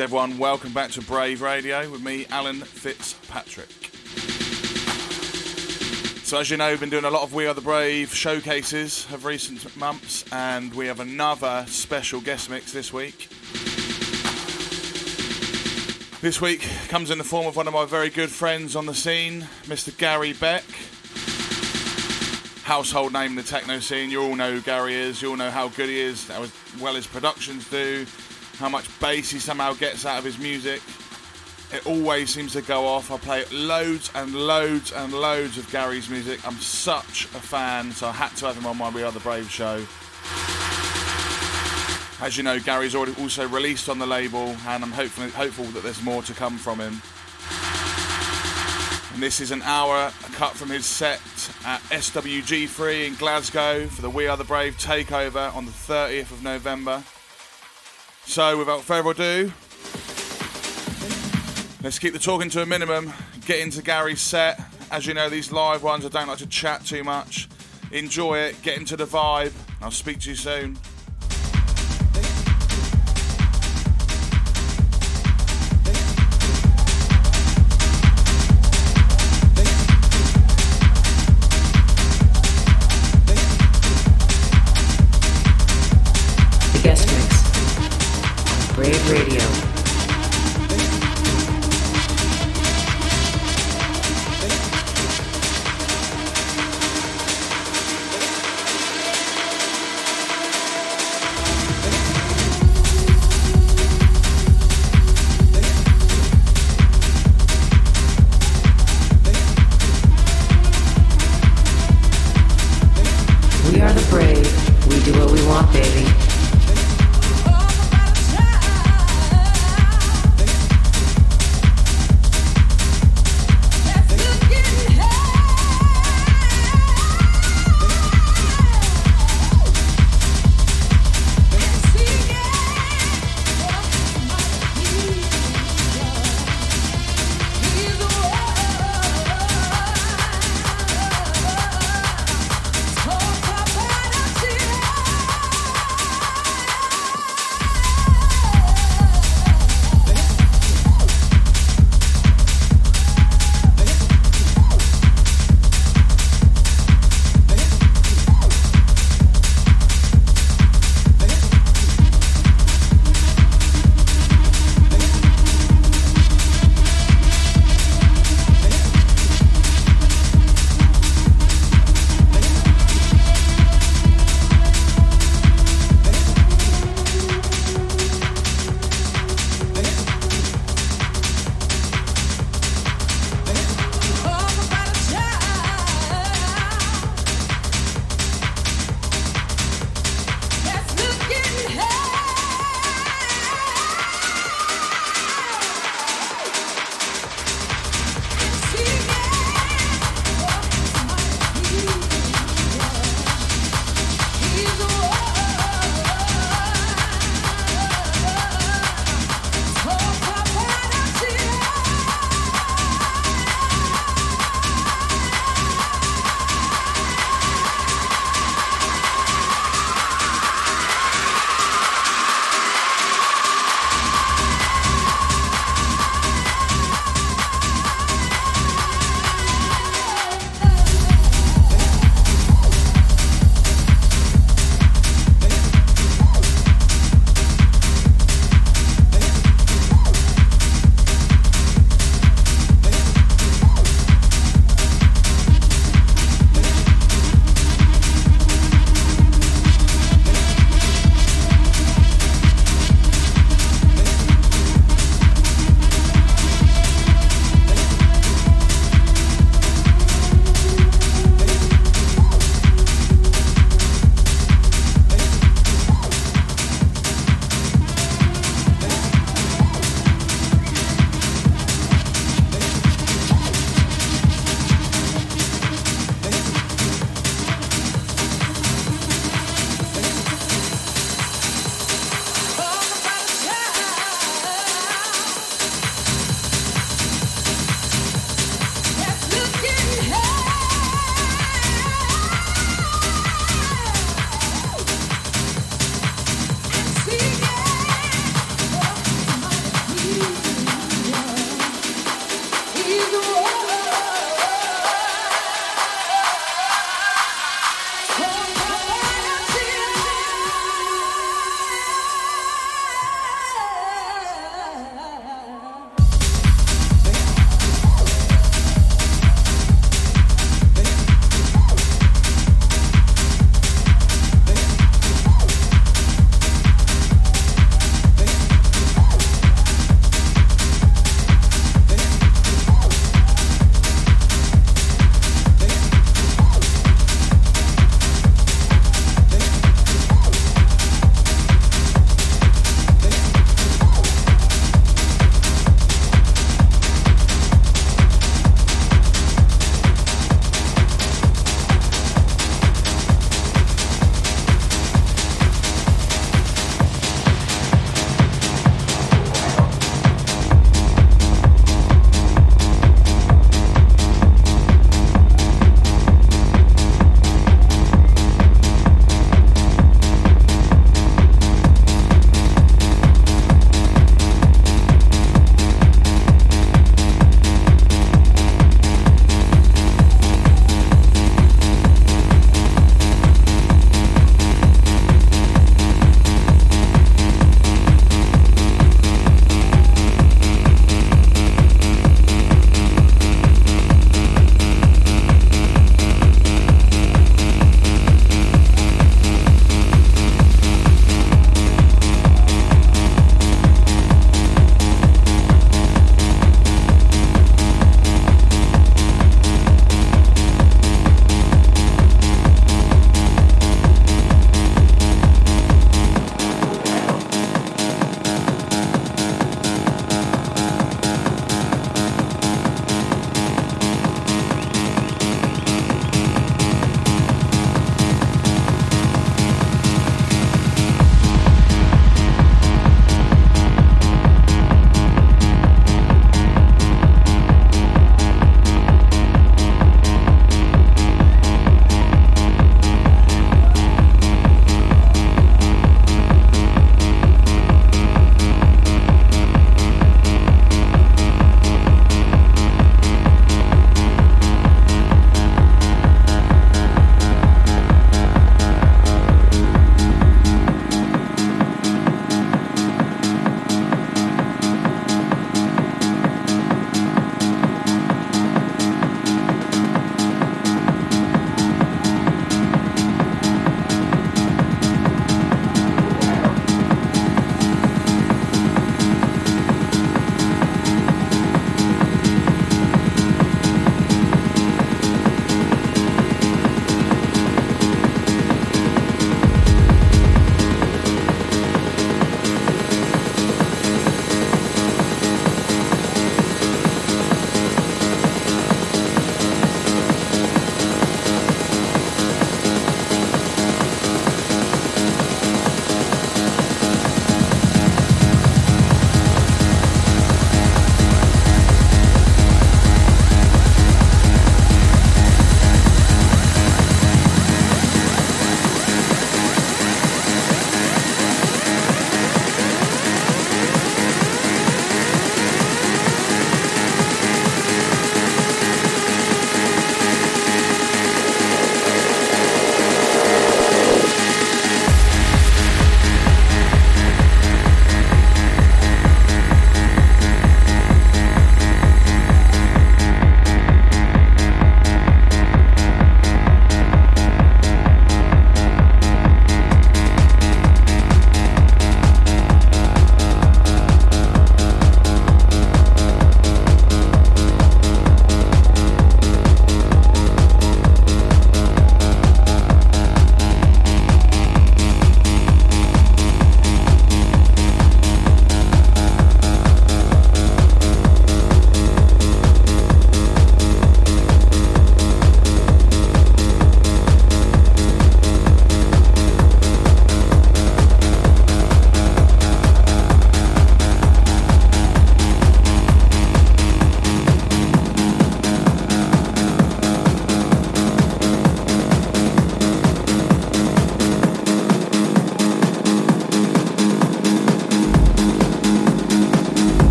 everyone. Welcome back to Brave Radio with me, Alan Fitzpatrick. So, as you know, we've been doing a lot of We Are the Brave showcases of recent months, and we have another special guest mix this week. This week comes in the form of one of my very good friends on the scene, Mr. Gary Beck. Household name in the techno scene. You all know who Gary is. You all know how good he is, how well his productions do, how much bass he somehow gets out of his music. It always seems to go off. I play loads and loads and loads of Gary's music. I'm such a fan, so I had to have him on my We Are the Brave show. As you know, Gary's already also released on the label, and I'm hopeful, hopeful that there's more to come from him. And this is an hour cut from his set at SWG3 in Glasgow for the We Are the Brave takeover on the 30th of November. So, without further ado, let's keep the talking to a minimum, get into Gary's set. As you know, these live ones, I don't like to chat too much. Enjoy it, get into the vibe. I'll speak to you soon.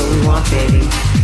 what we want, baby.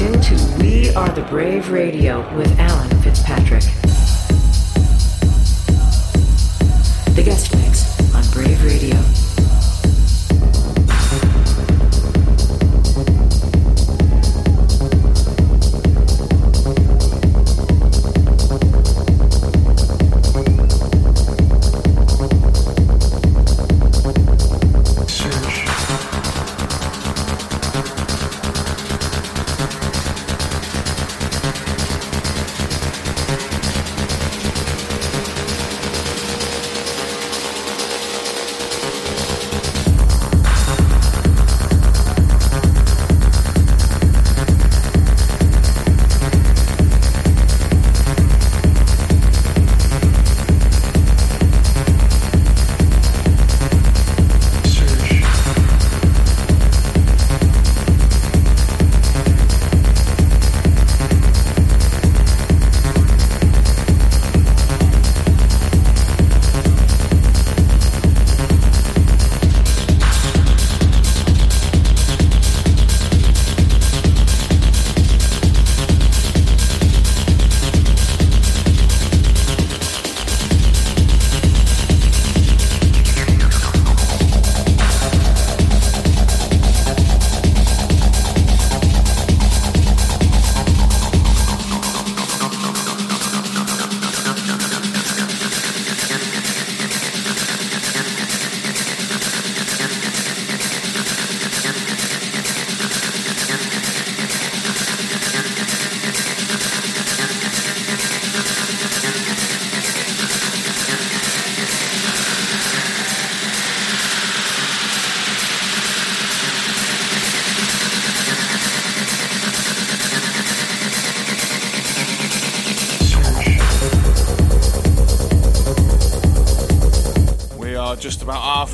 locked into We Are the Brave Radio with Alan Fitzpatrick. The guest mix on Brave Radio.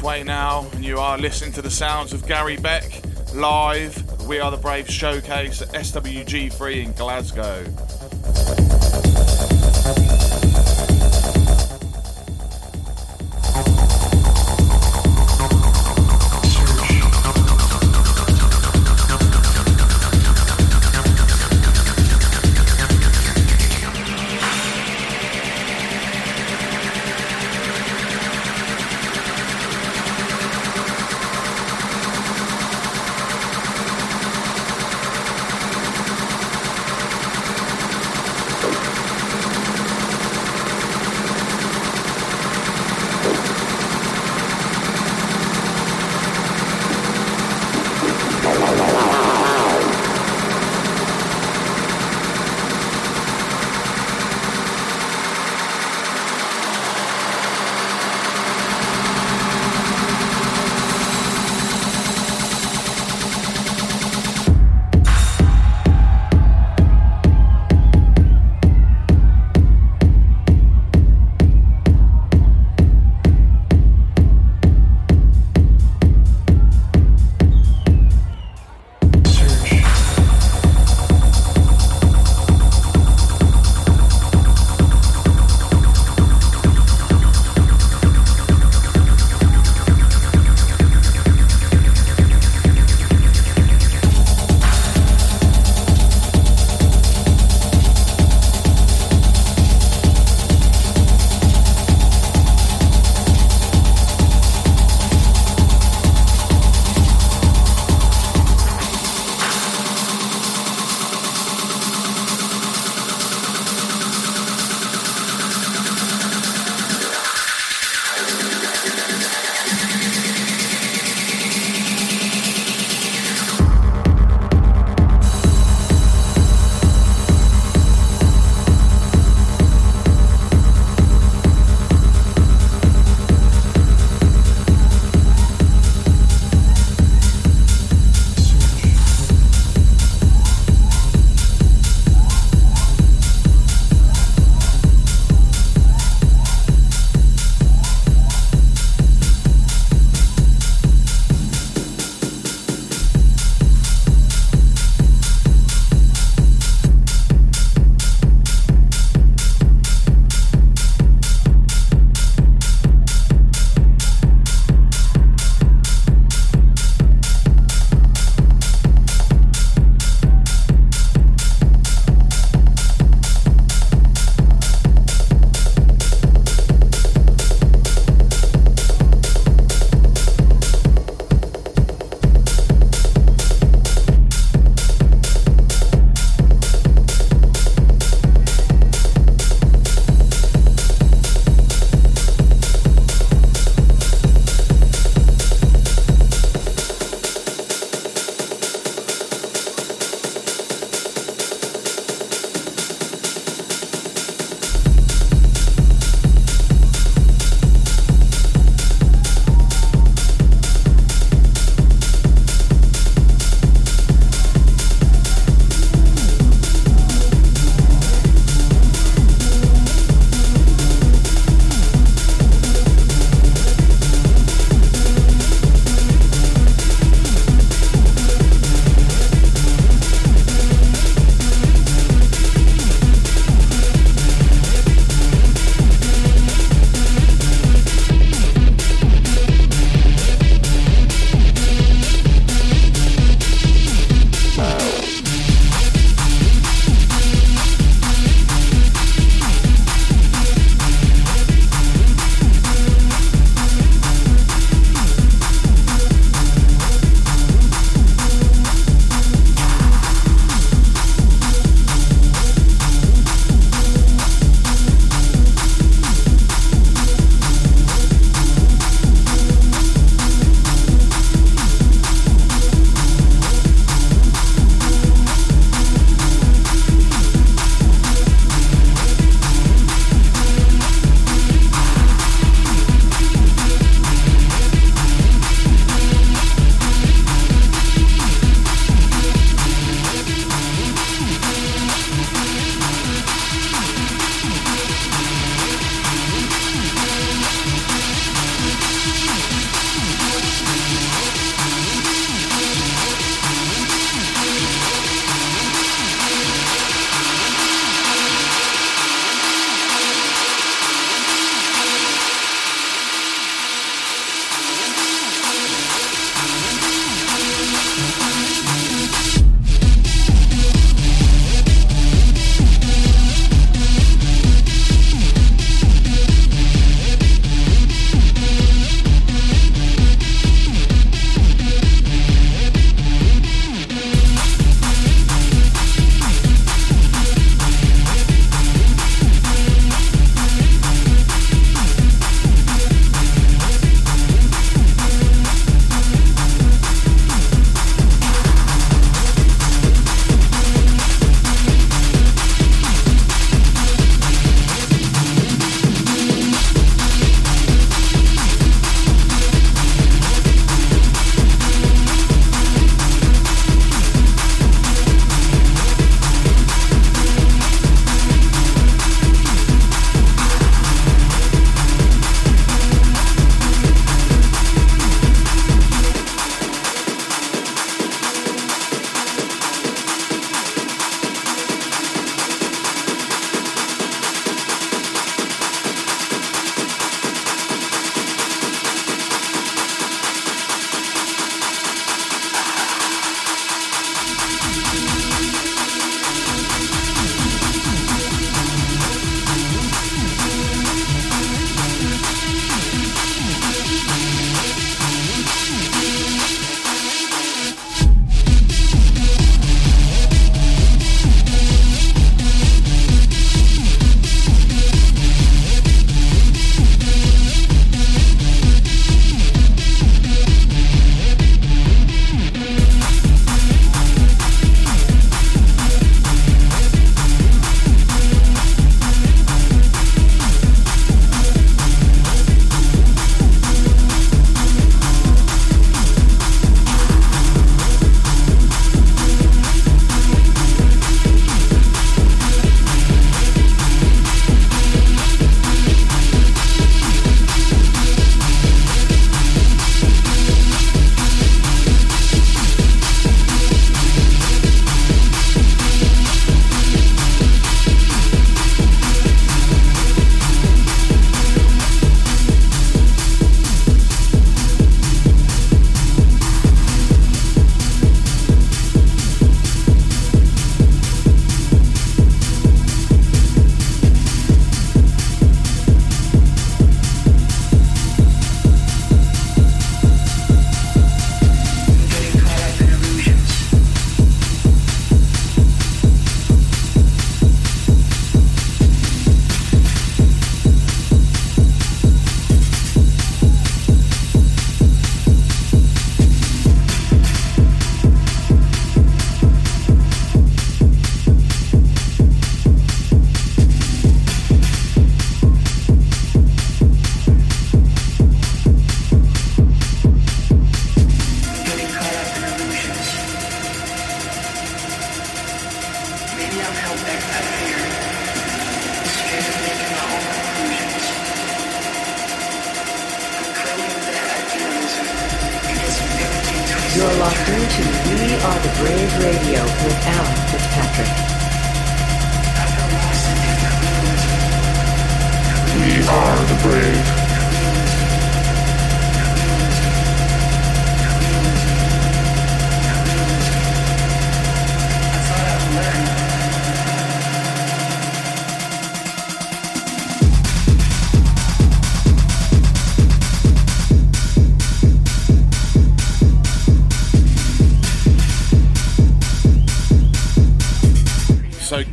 Halfway now, and you are listening to the sounds of Gary Beck live. We are the Brave Showcase at SWG3 in Glasgow.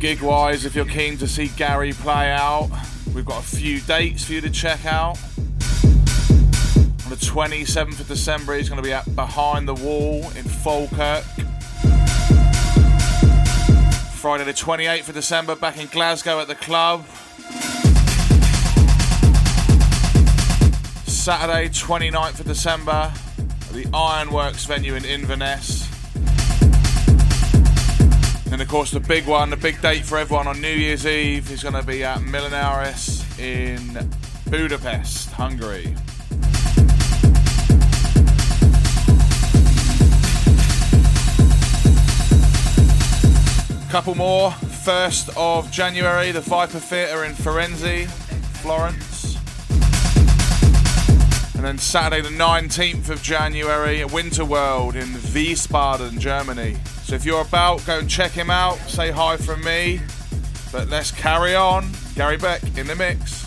Gig wise, if you're keen to see Gary play out, we've got a few dates for you to check out. On the 27th of December, he's going to be at Behind the Wall in Falkirk. Friday, the 28th of December, back in Glasgow at the club. Saturday, 29th of December, at the Ironworks venue in Inverness. And of course, the big one, the big date for everyone on New Year's Eve is going to be at Millionaires in Budapest, Hungary. Couple more. 1st of January, the Viper Theatre in Firenze, Florence. And then Saturday, the 19th of January, Winter World in Wiesbaden, Germany. So if you're about, go and check him out. Say hi from me. But let's carry on. Gary Beck in the mix.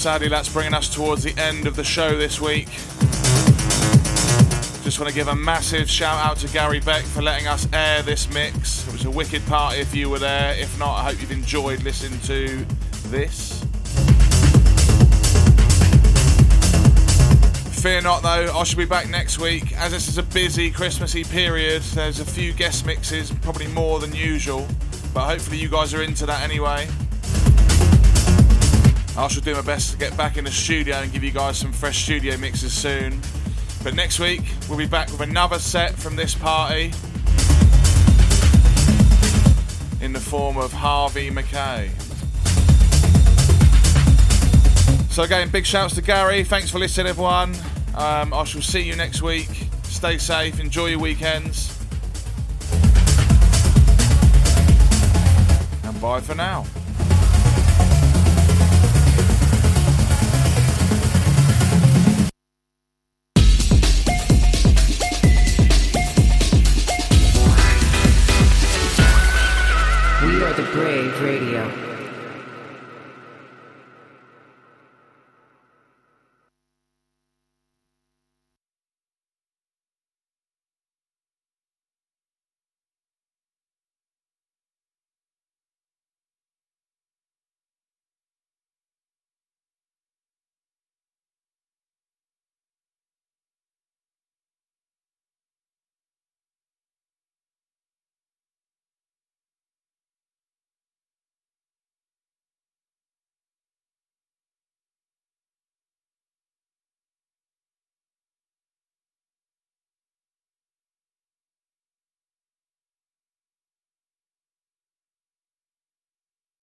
Sadly, that's bringing us towards the end of the show this week. Just want to give a massive shout out to Gary Beck for letting us air this mix. It was a wicked party if you were there. If not, I hope you've enjoyed listening to this. Fear not though, I shall be back next week. As this is a busy Christmassy period, there's a few guest mixes, probably more than usual, but hopefully you guys are into that anyway. I shall do my best to get back in the studio and give you guys some fresh studio mixes soon. But next week, we'll be back with another set from this party in the form of Harvey McKay. So, again, big shouts to Gary. Thanks for listening, everyone. Um, I shall see you next week. Stay safe, enjoy your weekends. And bye for now.